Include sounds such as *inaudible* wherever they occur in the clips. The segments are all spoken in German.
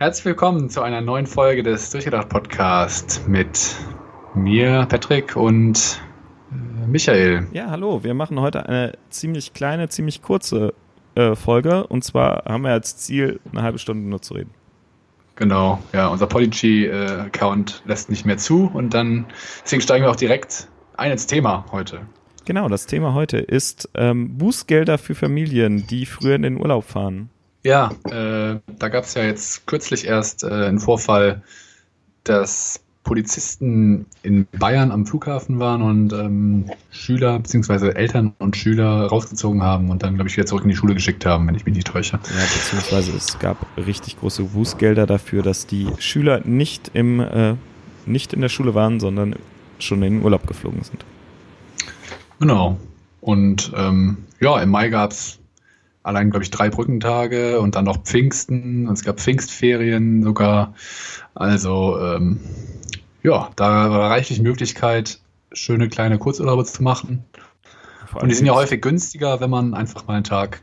Herzlich willkommen zu einer neuen Folge des Durchgedacht Podcast mit mir, Patrick und äh, Michael. Ja, hallo. Wir machen heute eine ziemlich kleine, ziemlich kurze äh, Folge und zwar haben wir als Ziel, eine halbe Stunde nur zu reden. Genau, ja, unser Podigy-Account lässt nicht mehr zu und dann, deswegen steigen wir auch direkt ein ins Thema heute. Genau, das Thema heute ist ähm, Bußgelder für Familien, die früher in den Urlaub fahren. Ja, äh, da gab es ja jetzt kürzlich erst äh, einen Vorfall, dass Polizisten in Bayern am Flughafen waren und ähm, Schüler bzw. Eltern und Schüler rausgezogen haben und dann, glaube ich, wieder zurück in die Schule geschickt haben, wenn ich mich nicht täusche. Ja, beziehungsweise es gab richtig große Bußgelder dafür, dass die Schüler nicht, im, äh, nicht in der Schule waren, sondern schon in den Urlaub geflogen sind. Genau. Und ähm, ja, im Mai gab es allein, glaube ich, drei Brückentage und dann noch Pfingsten und es gab Pfingstferien sogar. Also ähm, ja, da war reichlich Möglichkeit, schöne kleine Kurzurlaube zu machen. Und die sind ja häufig günstiger, wenn man einfach mal einen Tag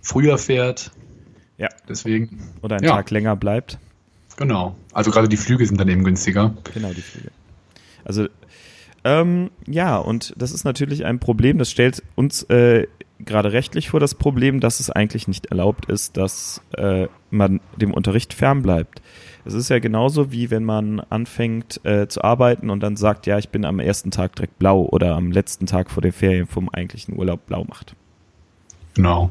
früher fährt. Ja. Deswegen. Oder einen ja. Tag länger bleibt. Genau. Also gerade die Flüge sind dann eben günstiger. Genau, die Flüge. Also, ähm, ja, und das ist natürlich ein Problem, das stellt uns äh, gerade rechtlich vor das Problem, dass es eigentlich nicht erlaubt ist, dass äh, man dem Unterricht fernbleibt. Es ist ja genauso wie wenn man anfängt äh, zu arbeiten und dann sagt, ja, ich bin am ersten Tag direkt blau oder am letzten Tag vor den Ferien vom eigentlichen Urlaub blau macht. Genau.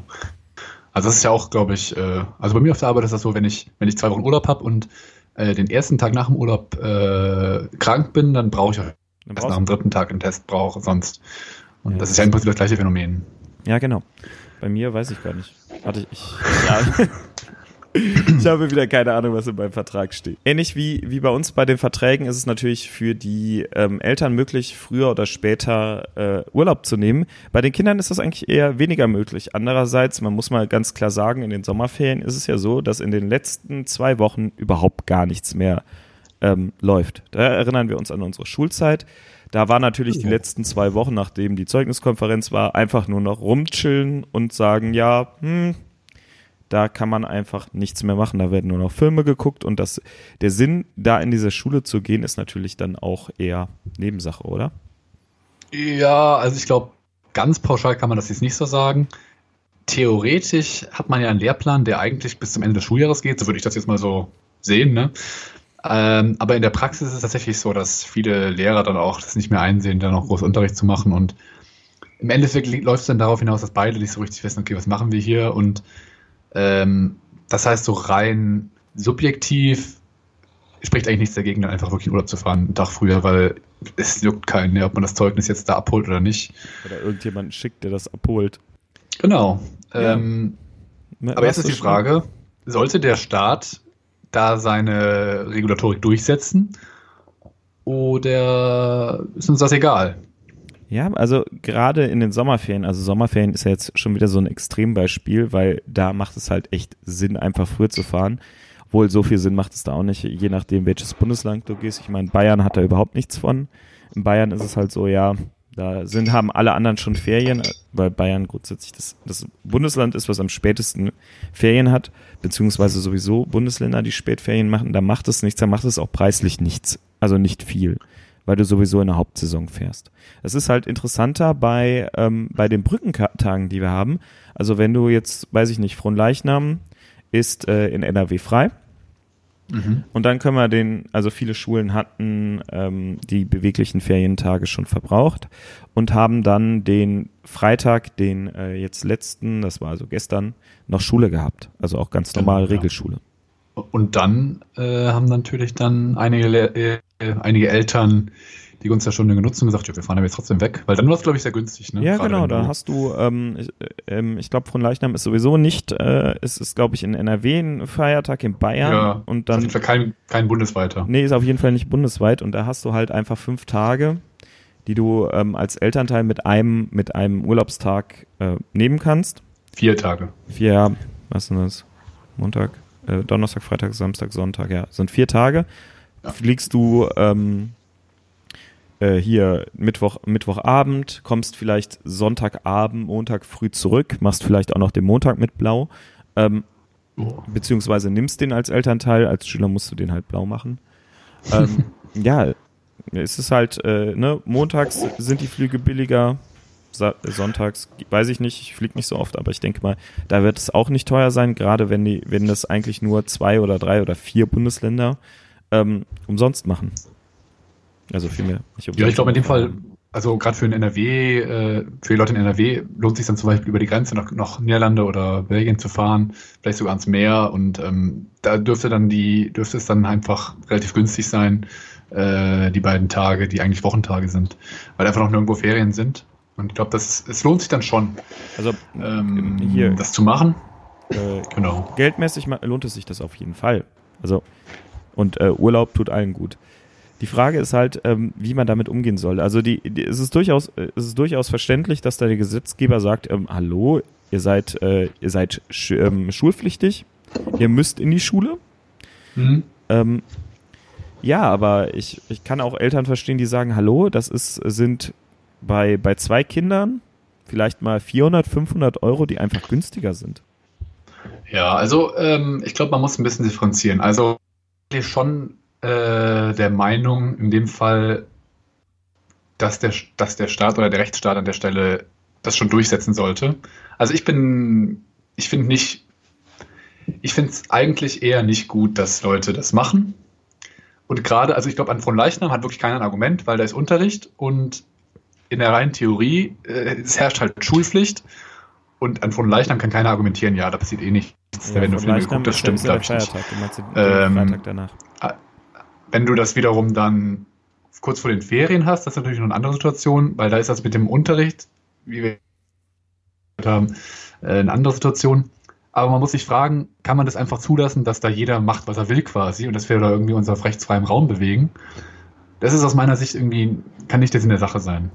Also das ist ja auch, glaube ich, äh, also bei mir auf der Arbeit ist das so, wenn ich, wenn ich zwei Wochen Urlaub habe und äh, den ersten Tag nach dem Urlaub äh, krank bin, dann brauche ich erst nach dem dritten Tag einen Test brauche sonst. Und ja, das ist ja im Prinzip das gleiche Phänomen. Ja, genau. Bei mir weiß ich gar nicht. Warte, ich. Ja. *laughs* ich habe wieder keine Ahnung, was in meinem Vertrag steht. Ähnlich wie, wie bei uns bei den Verträgen ist es natürlich für die ähm, Eltern möglich, früher oder später äh, Urlaub zu nehmen. Bei den Kindern ist das eigentlich eher weniger möglich. Andererseits, man muss mal ganz klar sagen, in den Sommerferien ist es ja so, dass in den letzten zwei Wochen überhaupt gar nichts mehr ähm, läuft. Da erinnern wir uns an unsere Schulzeit. Da war natürlich die letzten zwei Wochen, nachdem die Zeugniskonferenz war, einfach nur noch rumchillen und sagen, ja, hm, da kann man einfach nichts mehr machen. Da werden nur noch Filme geguckt und das, der Sinn, da in diese Schule zu gehen, ist natürlich dann auch eher Nebensache, oder? Ja, also ich glaube, ganz pauschal kann man das jetzt nicht so sagen. Theoretisch hat man ja einen Lehrplan, der eigentlich bis zum Ende des Schuljahres geht, so würde ich das jetzt mal so sehen, ne? Ähm, aber in der Praxis ist es tatsächlich so, dass viele Lehrer dann auch das nicht mehr einsehen, dann auch groß Unterricht zu machen. Und im Endeffekt läuft es dann darauf hinaus, dass beide nicht so richtig wissen, okay, was machen wir hier? Und ähm, das heißt, so rein subjektiv spricht eigentlich nichts dagegen, dann einfach wirklich in Urlaub zu fahren, einen Tag früher, weil es juckt keinen, ne, ob man das Zeugnis jetzt da abholt oder nicht. Oder irgendjemand schickt, der das abholt. Genau. Ja. Ähm, aber jetzt ist die Frage, sollte der Staat da seine Regulatorik durchsetzen oder ist uns das egal? Ja, also gerade in den Sommerferien, also Sommerferien ist ja jetzt schon wieder so ein Extrembeispiel, weil da macht es halt echt Sinn, einfach früher zu fahren. Wohl so viel Sinn macht es da auch nicht, je nachdem, welches Bundesland du gehst. Ich meine, Bayern hat da überhaupt nichts von. In Bayern ist es halt so, ja, da sind, haben alle anderen schon Ferien, weil Bayern grundsätzlich das, das Bundesland ist, was am spätesten Ferien hat, beziehungsweise sowieso Bundesländer, die Spätferien machen, da macht es nichts, da macht es auch preislich nichts, also nicht viel weil du sowieso in der Hauptsaison fährst. Es ist halt interessanter bei, ähm, bei den Brückentagen, die wir haben. Also wenn du jetzt, weiß ich nicht, Fronleichnam ist äh, in NRW frei. Mhm. Und dann können wir den, also viele Schulen hatten ähm, die beweglichen Ferientage schon verbraucht und haben dann den Freitag, den äh, jetzt letzten, das war also gestern, noch Schule gehabt. Also auch ganz normal genau, Regelschule. Und dann äh, haben natürlich dann einige äh, einige Eltern die Gunsterstunde genutzt und gesagt, ja, wir fahren aber jetzt trotzdem weg, weil dann war es, glaube ich, sehr günstig. Ne? Ja, Gerade genau, da hast du, ähm, ich, ähm, ich glaube, von Leichnam ist sowieso nicht, äh, es ist, glaube ich, in NRW ein Feiertag, in Bayern ja, und dann. Ist auf jeden Fall kein, kein bundesweiter. Nee, ist auf jeden Fall nicht bundesweit und da hast du halt einfach fünf Tage, die du ähm, als Elternteil mit einem, mit einem Urlaubstag äh, nehmen kannst. Vier Tage. Vier, ja, was ist denn das? Montag, äh, Donnerstag, Freitag, Samstag, Sonntag, ja, sind vier Tage ja. fliegst du ähm, äh, hier Mittwoch, Mittwochabend, kommst vielleicht Sonntagabend, Montag früh zurück, machst vielleicht auch noch den Montag mit Blau. Ähm. Beziehungsweise nimmst den als Elternteil, als Schüler musst du den halt blau machen. ähm, *laughs* ja, es ist halt, äh, ne, montags sind die Flüge billiger, sonntags weiß ich nicht, ich fliege nicht so oft, aber ich denke mal, da wird es auch nicht teuer sein, gerade wenn die, wenn das eigentlich nur zwei oder drei oder vier Bundesländer ähm, umsonst machen. Also vielmehr nicht umsonst. Ja, ich glaube in dem Fall, also gerade für den NRW, äh, für die Leute in NRW lohnt sich dann zum Beispiel über die Grenze nach, nach Niederlande oder Belgien zu fahren, vielleicht sogar ans Meer und ähm, da dürfte dann die, dürfte es dann einfach relativ günstig sein, äh, die beiden Tage, die eigentlich Wochentage sind, weil einfach noch nirgendwo Ferien sind. Und ich glaube, das es lohnt sich dann schon, also ähm, hier, das zu machen. Äh, genau. Geldmäßig lohnt es sich das auf jeden Fall. Also und äh, Urlaub tut allen gut. Die Frage ist halt, ähm, wie man damit umgehen soll. Also die, die, es, ist durchaus, äh, es ist durchaus verständlich, dass da der Gesetzgeber sagt, ähm, hallo, ihr seid, äh, ihr seid sch ähm, schulpflichtig, ihr müsst in die Schule. Mhm. Ähm, ja, aber ich, ich kann auch Eltern verstehen, die sagen, hallo, das ist, sind bei, bei zwei Kindern vielleicht mal 400, 500 Euro, die einfach günstiger sind. Ja, also ähm, ich glaube, man muss ein bisschen differenzieren. Also schon äh, der Meinung, in dem Fall, dass der, dass der Staat oder der Rechtsstaat an der Stelle das schon durchsetzen sollte. Also ich bin, ich finde nicht, ich finde es eigentlich eher nicht gut, dass Leute das machen. Und gerade, also ich glaube, an von Leichnam hat wirklich keiner ein Argument, weil da ist Unterricht und in der reinen Theorie, äh, es herrscht halt Schulpflicht und an von Leichnam kann keiner argumentieren, ja, da passiert eh nichts. Ja, werden nur Filme geguckt, das stimmt, glaube ich nicht. Ähm, danach. Wenn du das wiederum dann kurz vor den Ferien hast, das ist natürlich noch eine andere Situation, weil da ist das mit dem Unterricht, wie wir haben, äh, eine andere Situation. Aber man muss sich fragen, kann man das einfach zulassen, dass da jeder macht, was er will quasi und dass wir da irgendwie uns auf rechtsfreiem Raum bewegen? Das ist aus meiner Sicht irgendwie, kann nicht der Sinn der Sache sein.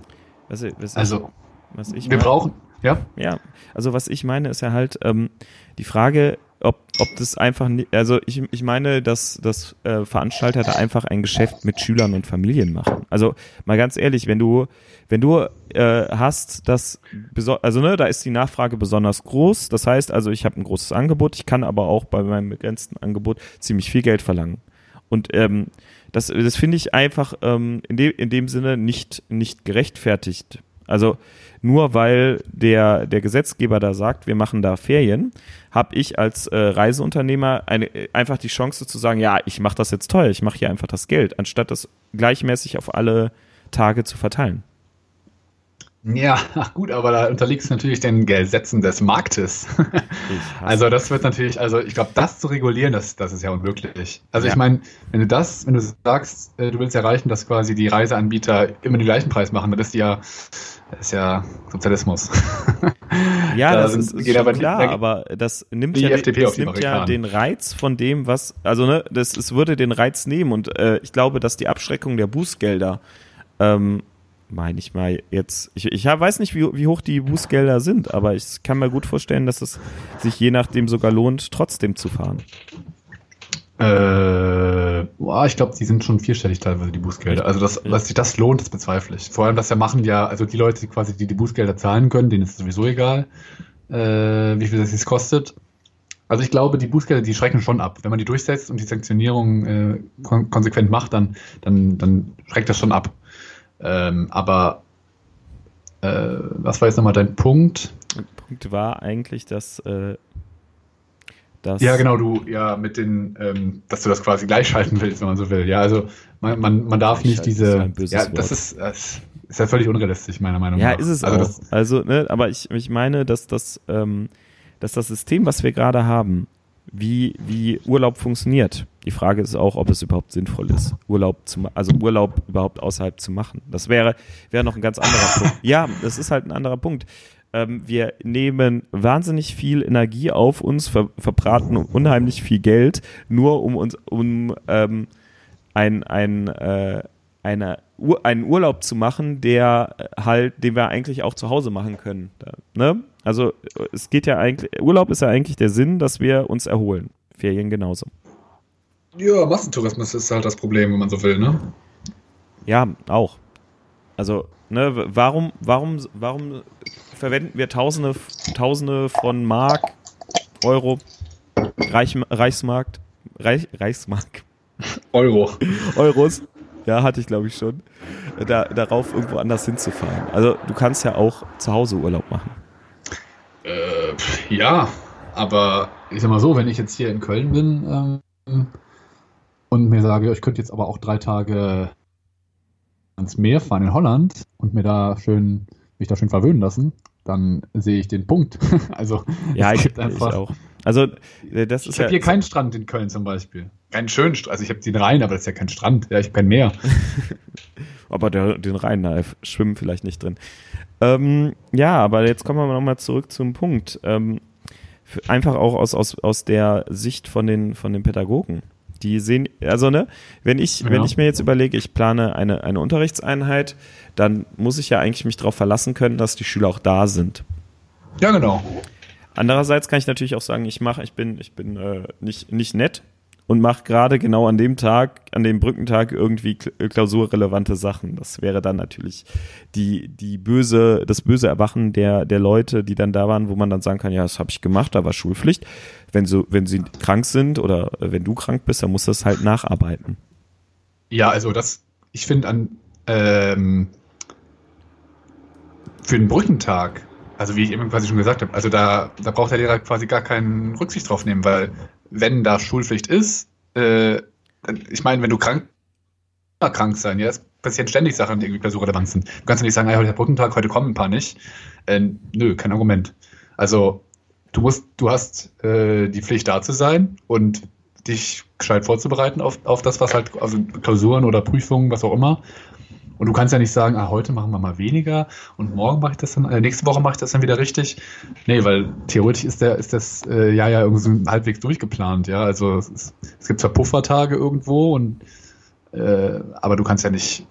Was, was also, was ich wir brauchen, ja? Ja, also was ich meine ist ja halt ähm, die Frage, ob, ob das einfach, also ich, ich meine, dass, dass äh, Veranstalter da einfach ein Geschäft mit Schülern und Familien machen. Also mal ganz ehrlich, wenn du, wenn du äh, hast, dass, also ne, da ist die Nachfrage besonders groß. Das heißt also, ich habe ein großes Angebot, ich kann aber auch bei meinem begrenzten Angebot ziemlich viel Geld verlangen. Und ähm, das, das finde ich einfach ähm, in, de, in dem Sinne nicht, nicht gerechtfertigt. Also nur weil der, der Gesetzgeber da sagt, wir machen da Ferien, habe ich als äh, Reiseunternehmer eine, einfach die Chance zu sagen, ja, ich mache das jetzt teuer, ich mache hier einfach das Geld, anstatt das gleichmäßig auf alle Tage zu verteilen. Ja, ach *laughs* gut, aber da unterliegt es natürlich den Gesetzen des Marktes. *laughs* also das wird natürlich, also ich glaube, das zu regulieren, das, das ist ja unmöglich. Also ja. ich meine, wenn du das, wenn du sagst, äh, du willst erreichen, dass quasi die Reiseanbieter immer den gleichen Preis machen, dann ist ja, das ist ja Sozialismus. *laughs* Ja, da das ist, ist aber klar, die, aber das nimmt, ja, den, das nimmt ja den Reiz von dem, was, also ne, das, es würde den Reiz nehmen und äh, ich glaube, dass die Abschreckung der Bußgelder ähm, meine ich mal jetzt, ich, ich weiß nicht, wie, wie hoch die Bußgelder sind, aber ich kann mir gut vorstellen, dass es sich je nachdem sogar lohnt, trotzdem zu fahren. Äh, boah, ich glaube, die sind schon vierstellig teilweise, die Bußgelder. Also, das, was sich das lohnt, das bezweifle ich. Vor allem, das ja machen ja, also die Leute, die quasi die, die Bußgelder zahlen können, denen ist es sowieso egal, äh, wie viel das jetzt kostet. Also ich glaube, die Bußgelder, die schrecken schon ab. Wenn man die durchsetzt und die Sanktionierung äh, kon konsequent macht, dann, dann, dann schreckt das schon ab. Ähm, aber äh, was war jetzt nochmal dein Punkt? Der Punkt war eigentlich, dass, äh, dass ja genau du ja mit den, ähm, dass du das quasi gleichschalten willst, wenn man so will. Ja, also man, man, man darf nicht diese, ist ja, das ist, das ist ja völlig unrealistisch meiner Meinung ja, nach. Ja, ist es also auch. Also, ne, aber ich, ich meine, dass das, ähm, dass das System, was wir gerade haben, wie, wie Urlaub funktioniert. Die Frage ist auch, ob es überhaupt sinnvoll ist, Urlaub zu, also Urlaub überhaupt außerhalb zu machen. Das wäre, wäre noch ein ganz anderer Punkt. Ja, das ist halt ein anderer Punkt. Ähm, wir nehmen wahnsinnig viel Energie auf uns, ver, verbraten unheimlich viel Geld, nur um uns, um ähm, ein, ein, äh, eine, einen Urlaub zu machen, der halt, den wir eigentlich auch zu Hause machen können. Ne? Also es geht ja eigentlich, Urlaub ist ja eigentlich der Sinn, dass wir uns erholen. Ferien genauso. Ja, Massentourismus ist halt das Problem, wenn man so will, ne? Ja, auch. Also, ne, warum, warum, warum verwenden wir Tausende, Tausende von Mark, Euro Reich, Reichsmarkt, Reich, Reichsmark. Euro. Euros. Ja, hatte ich glaube ich schon. Da, darauf irgendwo anders hinzufahren. Also du kannst ja auch zu Hause Urlaub machen. Äh, ja, aber ich sag mal so, wenn ich jetzt hier in Köln bin ähm, und mir sage, ich könnte jetzt aber auch drei Tage ans Meer fahren in Holland und mir da schön, mich da schön verwöhnen lassen, dann sehe ich den Punkt. *laughs* also ja, ich, einfach, ich auch. Also äh, das ist ich ja, habe hier keinen Strand in Köln zum Beispiel. Keinen schönen Strand. Also ich habe den Rhein, aber das ist ja kein Strand. Ja, ich habe kein Meer. *laughs* aber der, den Rhein, da schwimmen vielleicht nicht drin. Ähm, ja, aber jetzt kommen wir nochmal zurück zum Punkt. Ähm, einfach auch aus, aus, aus der Sicht von den, von den Pädagogen. Die sehen, also ne, wenn ich, ja. wenn ich mir jetzt überlege, ich plane eine, eine Unterrichtseinheit, dann muss ich ja eigentlich mich darauf verlassen können, dass die Schüler auch da sind. Ja, genau. Andererseits kann ich natürlich auch sagen, ich mache, ich bin, ich bin äh, nicht, nicht nett und mache gerade genau an dem Tag, an dem Brückentag irgendwie äh, klausurrelevante Sachen. Das wäre dann natürlich die, die böse, das böse Erwachen der, der Leute, die dann da waren, wo man dann sagen kann, ja, das habe ich gemacht, da war Schulpflicht. Wenn so, wenn sie krank sind oder wenn du krank bist, dann muss das halt nacharbeiten. Ja, also das, ich finde an ähm, für den Brückentag also wie ich eben quasi schon gesagt habe, also da, da braucht der Lehrer quasi gar keinen Rücksicht drauf nehmen, weil wenn da Schulpflicht ist, äh, ich meine, wenn du krank, krank sein, ja, es passieren ständig Sachen, die irgendwie so relevant sind. Du kannst ja nicht sagen, hey, heute ist der Brückentag, heute kommen ein paar nicht. Äh, nö, kein Argument. Also du musst, du hast äh, die Pflicht da zu sein und dich gescheit vorzubereiten auf, auf das, was halt, also Klausuren oder Prüfungen, was auch immer. Und du kannst ja nicht sagen, ah, heute machen wir mal weniger und morgen mache ich das dann, äh, nächste Woche mache ich das dann wieder richtig. Nee, weil theoretisch ist der, ist das äh, Jahr ja irgendwie so halbwegs durchgeplant, ja. Also es, ist, es gibt zwar Puffertage irgendwo und äh, aber du kannst ja nicht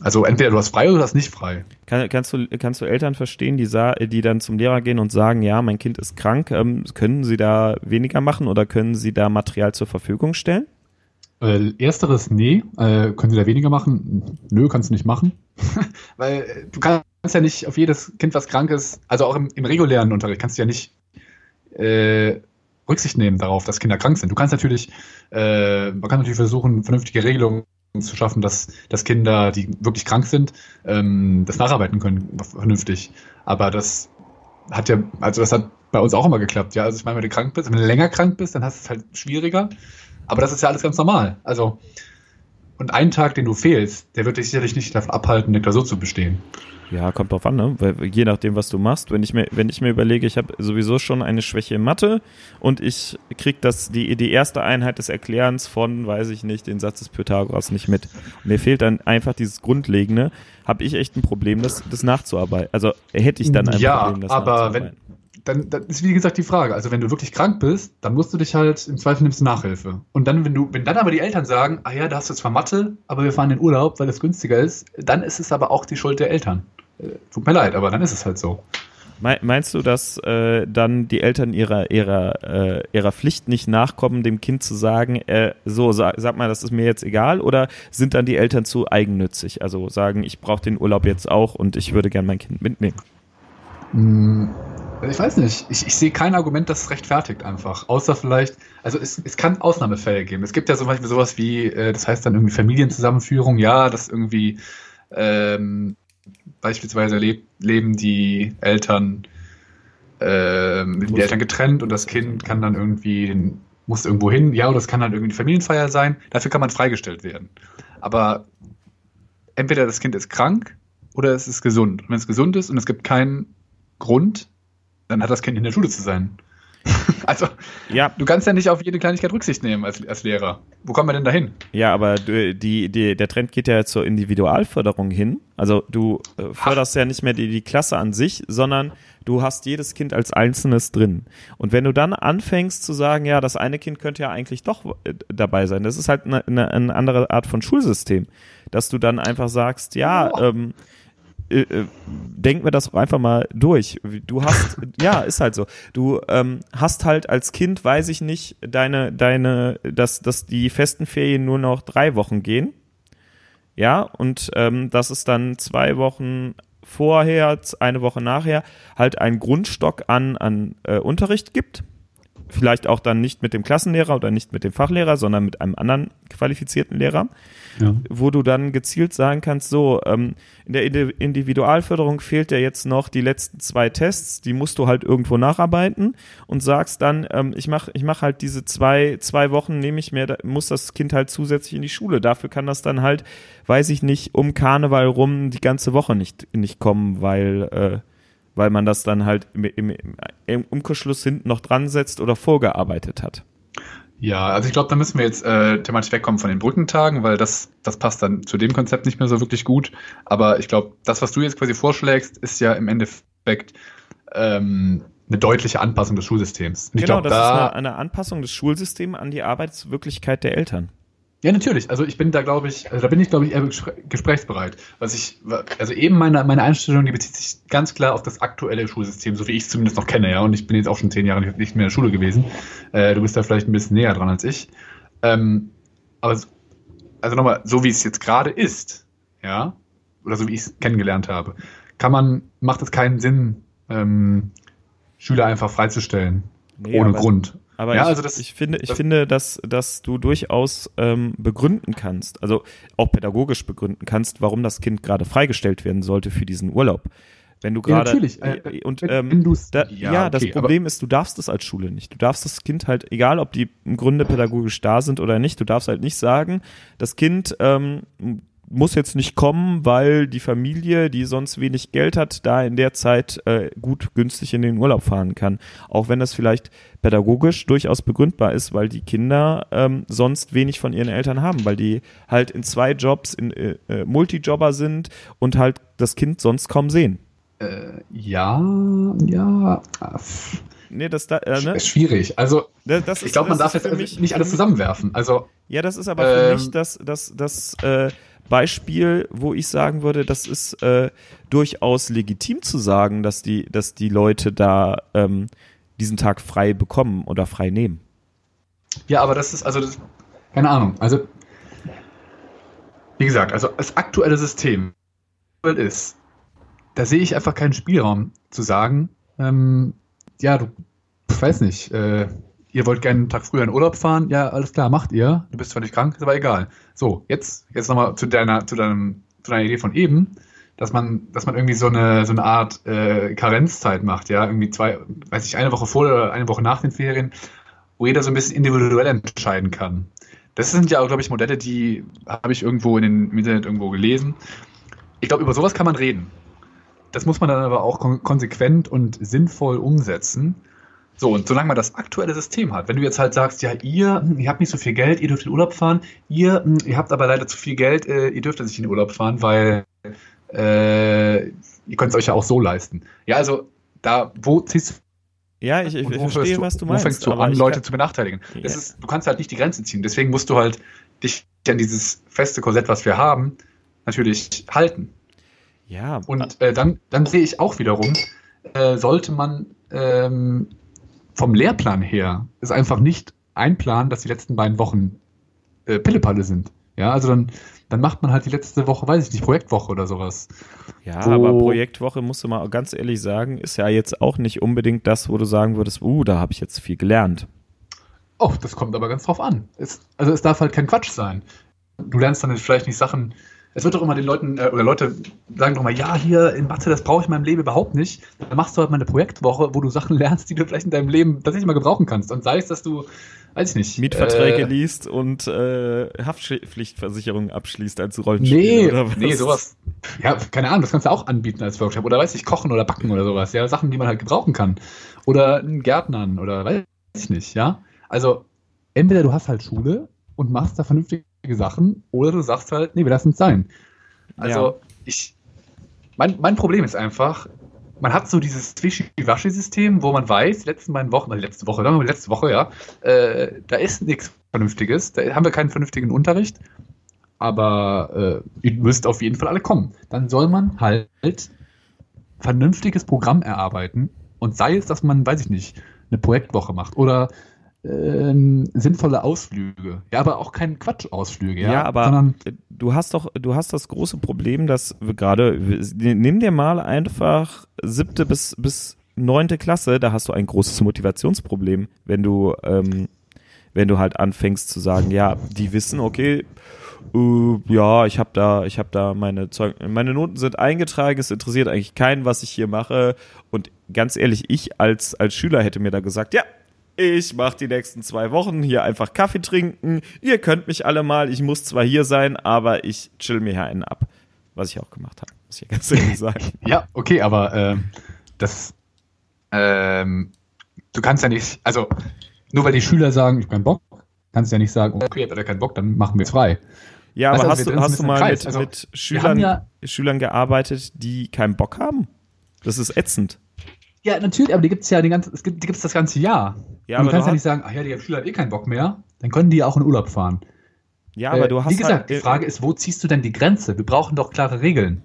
also entweder du hast frei oder du hast nicht frei. Kann, kannst, du, kannst du Eltern verstehen, die, die dann zum Lehrer gehen und sagen, ja, mein Kind ist krank, ähm, können sie da weniger machen oder können sie da Material zur Verfügung stellen? Äh, ersteres, nee. Äh, können Sie da weniger machen? Nö, kannst du nicht machen. *laughs* Weil äh, du kannst ja nicht auf jedes Kind, was krank ist, also auch im, im regulären Unterricht, kannst du ja nicht äh, Rücksicht nehmen darauf, dass Kinder krank sind. Du kannst natürlich, äh, man kann natürlich versuchen, vernünftige Regelungen zu schaffen, dass, dass Kinder, die wirklich krank sind, ähm, das nacharbeiten können, vernünftig. Aber das hat ja, also das hat bei uns auch immer geklappt, ja. Also ich meine, wenn du krank bist, wenn du länger krank bist, dann hast du es halt schwieriger. Aber das ist ja alles ganz normal. Also, und ein Tag, den du fehlst, der wird dich sicherlich nicht davon abhalten, eine Klausur zu bestehen. Ja, kommt drauf an, ne? Weil, je nachdem, was du machst. Wenn ich mir, wenn ich mir überlege, ich habe sowieso schon eine Schwäche in Mathe und ich krieg das, die, die erste Einheit des Erklärens von, weiß ich nicht, den Satz des Pythagoras nicht mit. mir fehlt dann einfach dieses Grundlegende, habe ich echt ein Problem, das, das nachzuarbeiten. Also hätte ich dann ein ja, Problem, das aber wenn, dann, dann ist wie gesagt die Frage. Also wenn du wirklich krank bist, dann musst du dich halt im Zweifel nimmst du Nachhilfe. Und dann, wenn du, wenn dann aber die Eltern sagen, ah ja, da hast du zwar Mathe, aber wir fahren in den Urlaub, weil es günstiger ist, dann ist es aber auch die Schuld der Eltern. Äh, tut mir leid, aber dann ist es halt so. Meinst du, dass äh, dann die Eltern ihrer, ihrer, äh, ihrer Pflicht nicht nachkommen, dem Kind zu sagen, äh, so, sag, sag mal, das ist mir jetzt egal, oder sind dann die Eltern zu eigennützig? Also sagen, ich brauche den Urlaub jetzt auch und ich würde gern mein Kind mitnehmen? Mm, ich weiß nicht. Ich, ich sehe kein Argument, das rechtfertigt einfach. Außer vielleicht, also es, es kann Ausnahmefälle geben. Es gibt ja zum Beispiel sowas wie, äh, das heißt dann irgendwie Familienzusammenführung, ja, dass irgendwie ähm, beispielsweise leb, leben die Eltern, äh, die Eltern getrennt und das Kind kann dann irgendwie, muss irgendwo hin, ja, oder das kann dann irgendwie eine Familienfeier sein. Dafür kann man freigestellt werden. Aber entweder das Kind ist krank oder es ist gesund. Und wenn es gesund ist und es gibt keinen Grund, dann hat das Kind in der Schule zu sein. *laughs* also, ja. du kannst ja nicht auf jede Kleinigkeit Rücksicht nehmen als, als Lehrer. Wo kommen wir denn dahin? Ja, aber die, die, der Trend geht ja zur Individualförderung hin. Also du äh, förderst Ach. ja nicht mehr die, die Klasse an sich, sondern du hast jedes Kind als einzelnes drin. Und wenn du dann anfängst zu sagen, ja, das eine Kind könnte ja eigentlich doch äh, dabei sein, das ist halt eine, eine, eine andere Art von Schulsystem, dass du dann einfach sagst, ja, oh. ähm, äh, äh, denken wir das einfach mal durch. Du hast, *laughs* ja, ist halt so. Du ähm, hast halt als Kind, weiß ich nicht, deine, deine, dass, dass die festen Ferien nur noch drei Wochen gehen. Ja, und ähm, dass es dann zwei Wochen vorher, eine Woche nachher halt einen Grundstock an, an äh, Unterricht gibt vielleicht auch dann nicht mit dem Klassenlehrer oder nicht mit dem Fachlehrer, sondern mit einem anderen qualifizierten Lehrer, ja. wo du dann gezielt sagen kannst, so, ähm, in der Individualförderung fehlt ja jetzt noch die letzten zwei Tests, die musst du halt irgendwo nacharbeiten und sagst dann, ähm, ich mache ich mach halt diese zwei, zwei Wochen, nehme ich mir, muss das Kind halt zusätzlich in die Schule. Dafür kann das dann halt, weiß ich nicht, um Karneval rum die ganze Woche nicht, nicht kommen, weil, äh, weil man das dann halt im, im, im Umkehrschluss hinten noch dran setzt oder vorgearbeitet hat. Ja, also ich glaube, da müssen wir jetzt äh, thematisch wegkommen von den Brückentagen, weil das, das passt dann zu dem Konzept nicht mehr so wirklich gut. Aber ich glaube, das, was du jetzt quasi vorschlägst, ist ja im Endeffekt ähm, eine deutliche Anpassung des Schulsystems. Und genau, glaub, das da, ist eine, eine Anpassung des Schulsystems an die Arbeitswirklichkeit der Eltern. Ja, natürlich. Also ich bin da, glaube ich, also da bin ich, glaube ich, eher gesprächsbereit. Was ich, also eben meine, meine Einstellung, die bezieht sich ganz klar auf das aktuelle Schulsystem, so wie ich es zumindest noch kenne, ja. Und ich bin jetzt auch schon zehn Jahre nicht mehr in der Schule gewesen. Äh, du bist da vielleicht ein bisschen näher dran als ich. Ähm, aber also nochmal, so wie es jetzt gerade ist, ja, oder so wie ich es kennengelernt habe, kann man, macht es keinen Sinn, ähm, Schüler einfach freizustellen. Nee, ohne Grund. Aber ja, ich, also das, ich finde, ich das, finde, dass, dass du durchaus ähm, begründen kannst, also auch pädagogisch begründen kannst, warum das Kind gerade freigestellt werden sollte für diesen Urlaub. Wenn du gerade ja, natürlich. Äh, äh und ähm, da, ja, ja okay, das Problem ist, du darfst es als Schule nicht. Du darfst das Kind halt, egal ob die im Grunde pädagogisch da sind oder nicht, du darfst halt nicht sagen, das Kind ähm, muss jetzt nicht kommen, weil die Familie, die sonst wenig Geld hat, da in der Zeit äh, gut günstig in den Urlaub fahren kann. Auch wenn das vielleicht pädagogisch durchaus begründbar ist, weil die Kinder ähm, sonst wenig von ihren Eltern haben, weil die halt in zwei Jobs in äh, äh Multijobber sind und halt das Kind sonst kaum sehen. Äh, ja, ja. Nee, das da, äh, ne? schwierig. Also das, ich glaube, man darf jetzt mich, nicht alles zusammenwerfen. Also ja, das ist aber für ähm, mich das, das, das äh, Beispiel, wo ich sagen würde, das ist äh, durchaus legitim zu sagen, dass die, dass die Leute da ähm, diesen Tag frei bekommen oder frei nehmen. Ja, aber das ist, also, das, keine Ahnung. Also, wie gesagt, also das aktuelle System ist, da sehe ich einfach keinen Spielraum zu sagen, ähm, ja, du, weiß nicht, äh, ihr wollt gerne einen Tag früher in Urlaub fahren, ja, alles klar, macht ihr. Du bist zwar nicht krank, ist aber egal. So, jetzt, jetzt nochmal zu deiner, zu deinem, zu deiner Idee von eben, dass man, dass man irgendwie so eine, so eine Art äh, Karenzzeit macht, ja, irgendwie zwei, weiß ich, eine Woche vor oder eine Woche nach den Ferien, wo jeder so ein bisschen individuell entscheiden kann. Das sind ja glaube ich, Modelle, die habe ich irgendwo in den, im Internet irgendwo gelesen. Ich glaube, über sowas kann man reden. Das muss man dann aber auch kon konsequent und sinnvoll umsetzen. So, und solange man das aktuelle System hat, wenn du jetzt halt sagst, ja, ihr, hm, ihr habt nicht so viel Geld, ihr dürft in Urlaub fahren, ihr, hm, ihr habt aber leider zu viel Geld, äh, ihr dürft nicht in den Urlaub fahren, weil äh, ihr könnt es euch ja auch so leisten. Ja, also da, wo ziehst du ja, ich, ich verstehe, du, was du meinst. Wo fängst du an, Leute zu benachteiligen? Ja. Ist, du kannst halt nicht die Grenze ziehen. Deswegen musst du halt dich an dieses feste Korsett, was wir haben, natürlich halten. Ja. Und äh, dann, dann sehe ich auch wiederum, äh, sollte man ähm, vom Lehrplan her ist einfach nicht ein Plan, dass die letzten beiden Wochen äh, Pillepalle sind. Ja, also dann, dann macht man halt die letzte Woche, weiß ich nicht, Projektwoche oder sowas. Ja, aber Projektwoche, musst du mal ganz ehrlich sagen, ist ja jetzt auch nicht unbedingt das, wo du sagen würdest, uh, da habe ich jetzt viel gelernt. Oh, das kommt aber ganz drauf an. Es, also es darf halt kein Quatsch sein. Du lernst dann vielleicht nicht Sachen, es wird doch immer den Leuten, äh, oder Leute sagen doch mal, ja, hier in Mathe, das brauche ich in meinem Leben überhaupt nicht. Dann machst du halt mal eine Projektwoche, wo du Sachen *laughs* lernst, die du vielleicht in deinem Leben tatsächlich mal gebrauchen kannst. Und sei es, dass du, weiß ich nicht. Mietverträge äh, liest und äh, Haftpflichtversicherungen abschließt als Rollenspiel. Nee, oder was? nee, sowas. Ja, keine Ahnung, das kannst du auch anbieten als Workshop. Oder weiß ich, kochen oder backen oder sowas. Ja, Sachen, die man halt gebrauchen kann. Oder einen Gärtnern oder weiß ich nicht, ja. Also, entweder du hast halt Schule und machst da vernünftige Sachen oder du sagst halt, nee, wir lassen es sein. Also ja. ich, mein, mein Problem ist einfach, man hat so dieses Wischi-Waschi-System, wo man weiß, die letzten beiden Wochen, also letzte Woche, sagen wir letzte Woche, ja, äh, da ist nichts Vernünftiges, da haben wir keinen vernünftigen Unterricht, aber äh, ihr müsst auf jeden Fall alle kommen. Dann soll man halt vernünftiges Programm erarbeiten und sei es, dass man, weiß ich nicht, eine Projektwoche macht oder ähm, sinnvolle Ausflüge. Ja, aber auch kein Quatschausflüge. Ja, ja aber Sondern, du hast doch, du hast das große Problem, dass wir gerade, nimm dir mal einfach siebte bis, bis neunte Klasse, da hast du ein großes Motivationsproblem, wenn du, ähm, wenn du halt anfängst zu sagen, ja, die wissen, okay, äh, ja, ich habe da, ich habe da meine Zeug meine Noten sind eingetragen, es interessiert eigentlich keinen, was ich hier mache. Und ganz ehrlich, ich als als Schüler hätte mir da gesagt, ja, ich mache die nächsten zwei Wochen hier einfach Kaffee trinken. Ihr könnt mich alle mal. Ich muss zwar hier sein, aber ich chill mir hier einen ab. Was ich auch gemacht habe, muss ich ganz ehrlich sagen. *laughs* ja, okay, aber äh, das, ähm, du kannst ja nicht, also nur weil die Schüler sagen, ich habe keinen Bock, kannst du ja nicht sagen, okay, habt ihr keinen Bock, dann machen wir es frei. Ja, aber weißt, hast, du, hast du mal mit, also, mit Schülern, ja, Schülern gearbeitet, die keinen Bock haben? Das ist ätzend. Ja, natürlich, aber die gibt es ja die ganze, es gibt, die gibt's das ganze Jahr. Ja, und du kannst ja nicht sagen, ach ja, die Schüler haben eh keinen Bock mehr, dann können die ja auch in Urlaub fahren. Ja, aber äh, du hast. Wie gesagt, halt, die Frage ist, wo ziehst du denn die Grenze? Wir brauchen doch klare Regeln.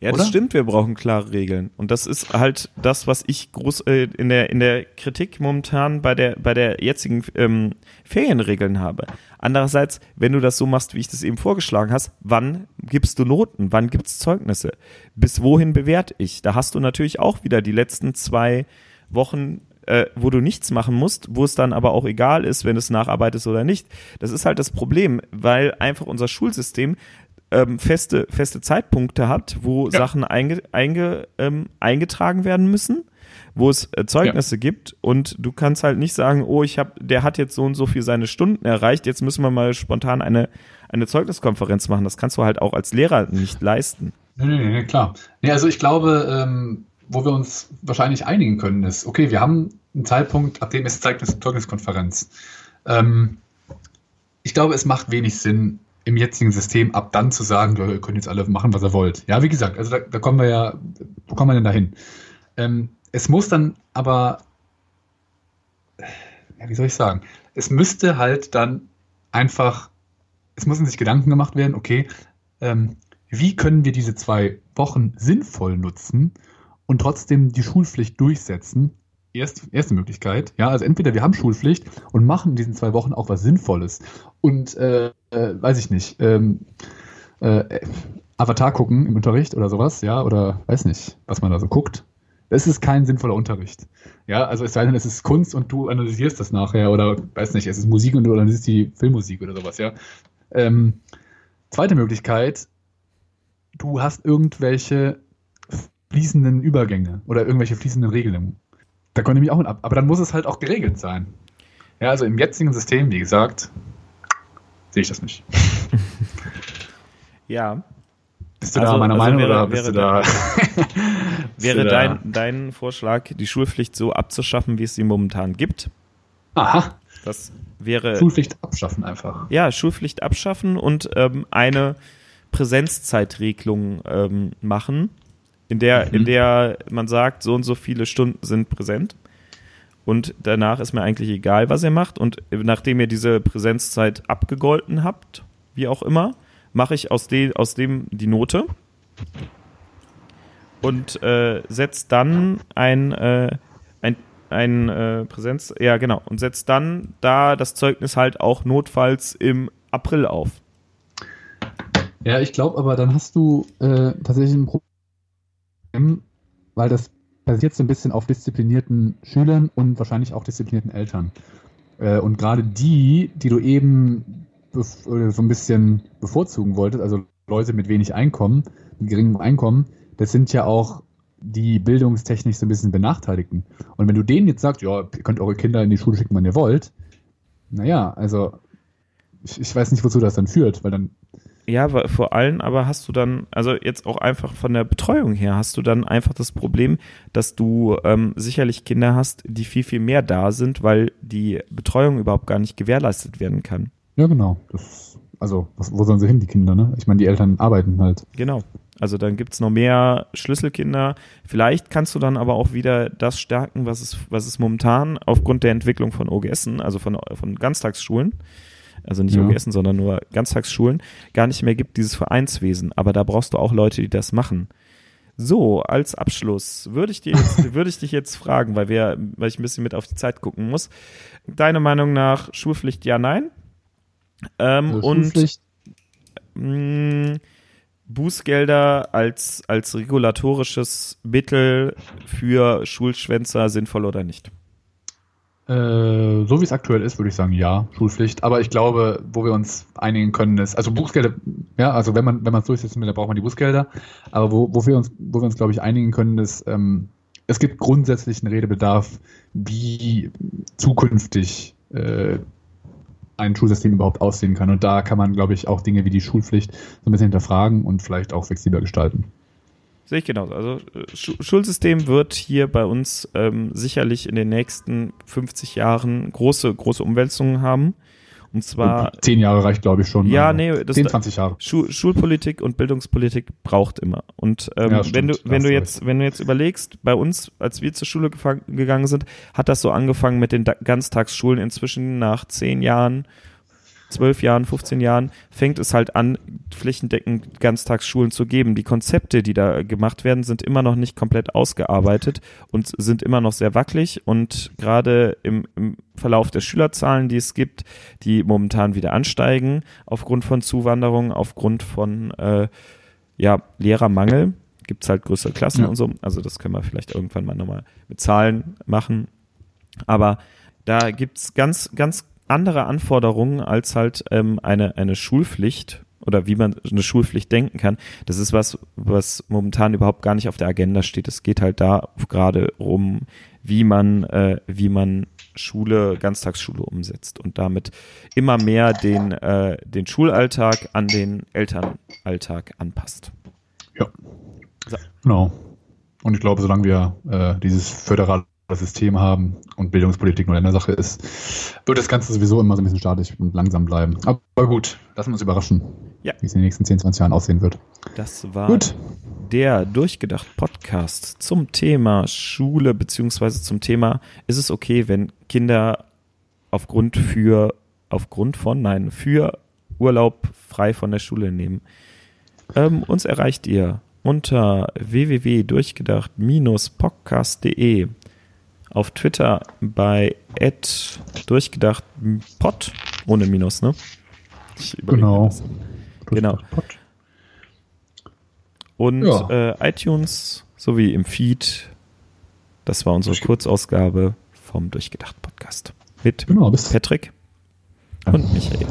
Ja, das Oder? stimmt, wir brauchen klare Regeln. Und das ist halt das, was ich groß äh, in, der, in der Kritik momentan bei der, bei der jetzigen ähm, Ferienregeln habe. Andererseits, wenn du das so machst, wie ich das eben vorgeschlagen hast, wann gibst du Noten? Wann gibt's Zeugnisse? Bis wohin bewerte ich? Da hast du natürlich auch wieder die letzten zwei Wochen äh, wo du nichts machen musst, wo es dann aber auch egal ist, wenn es nacharbeitest oder nicht. Das ist halt das Problem, weil einfach unser Schulsystem ähm, feste, feste Zeitpunkte hat, wo ja. Sachen einge, einge, ähm, eingetragen werden müssen, wo es äh, Zeugnisse ja. gibt und du kannst halt nicht sagen, oh, ich habe, der hat jetzt so und so viel seine Stunden erreicht, jetzt müssen wir mal spontan eine, eine Zeugniskonferenz machen. Das kannst du halt auch als Lehrer nicht leisten. Nee, nee, nee, klar. Nee, also ich glaube, ähm, wo wir uns wahrscheinlich einigen können, ist, okay, wir haben einen Zeitpunkt, ab dem ist Zeugnis, Zeugniskonferenz. Ähm, ich glaube, es macht wenig Sinn, im jetzigen System ab dann zu sagen, ihr könnt jetzt alle machen, was ihr wollt. Ja, wie gesagt, also da, da kommen wir ja, wo kommen wir denn dahin? Ähm, es muss dann aber, ja, wie soll ich sagen, es müsste halt dann einfach, es müssen sich Gedanken gemacht werden, okay, ähm, wie können wir diese zwei Wochen sinnvoll nutzen und trotzdem die Schulpflicht durchsetzen, Erst, erste Möglichkeit. Ja, also entweder wir haben Schulpflicht und machen in diesen zwei Wochen auch was Sinnvolles. Und äh, äh, weiß ich nicht, ähm, äh, Avatar gucken im Unterricht oder sowas, ja, oder weiß nicht, was man da so guckt. Das ist kein sinnvoller Unterricht. Ja, also es sei denn, es ist Kunst und du analysierst das nachher oder weiß nicht, es ist Musik und du analysierst die Filmmusik oder sowas, ja. Ähm, zweite Möglichkeit, du hast irgendwelche fließenden Übergänge oder irgendwelche fließenden Regelungen. Da kommt nämlich auch ein ab. Aber dann muss es halt auch geregelt sein. Ja, also im jetzigen System, wie gesagt, sehe ich das nicht. ja. Bist du also, da meiner also Meinung wäre, oder bist *laughs* wäre, du da? wäre du dein, dein Vorschlag, die Schulpflicht so abzuschaffen, wie es sie momentan gibt? Aha. Das wäre. Schulpflicht abschaffen einfach. Ja, Schulpflicht abschaffen und ähm, eine Präsenzzeitregelung ähm, machen, in der, mhm. in der man sagt, so und so viele Stunden sind präsent. Und danach ist mir eigentlich egal, was ihr macht. Und nachdem ihr diese Präsenzzeit abgegolten habt, wie auch immer, mache ich aus, de, aus dem die Note und äh, setzt dann ein, äh, ein, ein äh, Präsenz, ja genau, und setzt dann da das Zeugnis halt auch notfalls im April auf. Ja, ich glaube aber, dann hast du äh, tatsächlich ein Problem weil das basiert so ein bisschen auf disziplinierten Schülern und wahrscheinlich auch disziplinierten Eltern. Äh, und gerade die, die du eben so ein bisschen bevorzugen wolltest, also Leute mit wenig Einkommen, mit geringem Einkommen, das sind ja auch die bildungstechnisch so ein bisschen Benachteiligten. Und wenn du denen jetzt sagst, ja, ihr könnt eure Kinder in die Schule schicken, wann ihr wollt, naja, also ich, ich weiß nicht, wozu das dann führt, weil dann ja, vor allem aber hast du dann, also jetzt auch einfach von der Betreuung her, hast du dann einfach das Problem, dass du ähm, sicherlich Kinder hast, die viel, viel mehr da sind, weil die Betreuung überhaupt gar nicht gewährleistet werden kann. Ja, genau. Das, also, was, wo sollen sie hin, die Kinder, ne? Ich meine, die Eltern arbeiten halt. Genau. Also dann gibt es noch mehr Schlüsselkinder. Vielleicht kannst du dann aber auch wieder das stärken, was es, was es momentan aufgrund der Entwicklung von OGSen, also von, von Ganztagsschulen, also nicht ja. OGSen, sondern nur Ganztagsschulen, gar nicht mehr gibt, dieses Vereinswesen. Aber da brauchst du auch Leute, die das machen. So, als Abschluss würde ich, dir jetzt, *laughs* würde ich dich jetzt fragen, weil, wir, weil ich ein bisschen mit auf die Zeit gucken muss. Deine Meinung nach Schulpflicht ja, nein? Ähm, also und mh, Bußgelder als, als regulatorisches Mittel für Schulschwänzer sinnvoll oder nicht? Äh, so wie es aktuell ist, würde ich sagen, ja, Schulpflicht. Aber ich glaube, wo wir uns einigen können, ist, also Bußgelder, ja, also wenn man, wenn es durchsetzen will, dann braucht man die Bußgelder. Aber wo, wo wir uns, wo wir uns, glaube ich, einigen können, ist, ähm, es gibt grundsätzlichen Redebedarf, wie zukünftig äh, ein Schulsystem überhaupt aussehen kann. Und da kann man, glaube ich, auch Dinge wie die Schulpflicht so ein bisschen hinterfragen und vielleicht auch flexibler gestalten. Sehe ich genauso. Also äh, Schulsystem wird hier bei uns ähm, sicherlich in den nächsten 50 Jahren große, große Umwälzungen haben. Und zwar. Zehn Jahre reicht, glaube ich, schon. Ja, nee, das 10, 20 Jahre. Schul Schulpolitik und Bildungspolitik braucht immer. Und ähm, ja, wenn du, wenn du jetzt, wenn du jetzt überlegst, bei uns, als wir zur Schule gegangen sind, hat das so angefangen mit den Ganztagsschulen inzwischen nach zehn Jahren zwölf Jahren, 15 Jahren fängt es halt an, flächendeckend Ganztagsschulen zu geben. Die Konzepte, die da gemacht werden, sind immer noch nicht komplett ausgearbeitet und sind immer noch sehr wackelig und gerade im, im Verlauf der Schülerzahlen, die es gibt, die momentan wieder ansteigen, aufgrund von Zuwanderung, aufgrund von äh, ja, Lehrermangel, gibt es halt größere Klassen ja. und so. Also das können wir vielleicht irgendwann mal nochmal mit Zahlen machen. Aber da gibt's ganz, ganz andere Anforderungen als halt ähm, eine, eine Schulpflicht oder wie man eine Schulpflicht denken kann. Das ist was, was momentan überhaupt gar nicht auf der Agenda steht. Es geht halt da gerade um, wie man, äh, wie man Schule, Ganztagsschule umsetzt und damit immer mehr den, äh, den Schulalltag an den Elternalltag anpasst. Ja. So. Genau. Und ich glaube, solange wir äh, dieses föderale System haben und Bildungspolitik nur eine Sache ist, wird das Ganze sowieso immer so ein bisschen statisch und langsam bleiben. Aber gut, lassen wir uns überraschen, ja. wie es in den nächsten 10, 20 Jahren aussehen wird. Das war gut. der Durchgedacht Podcast zum Thema Schule beziehungsweise zum Thema, ist es okay, wenn Kinder aufgrund für, aufgrund von, nein, für Urlaub frei von der Schule nehmen. Ähm, uns erreicht ihr unter www.durchgedacht-podcast.de auf Twitter bei durchgedachtpod ohne Minus, ne? genau. Genau. Und ja. äh, iTunes sowie im Feed. Das war unsere Kurzausgabe vom Durchgedacht Podcast. Mit genau, Patrick und Michael.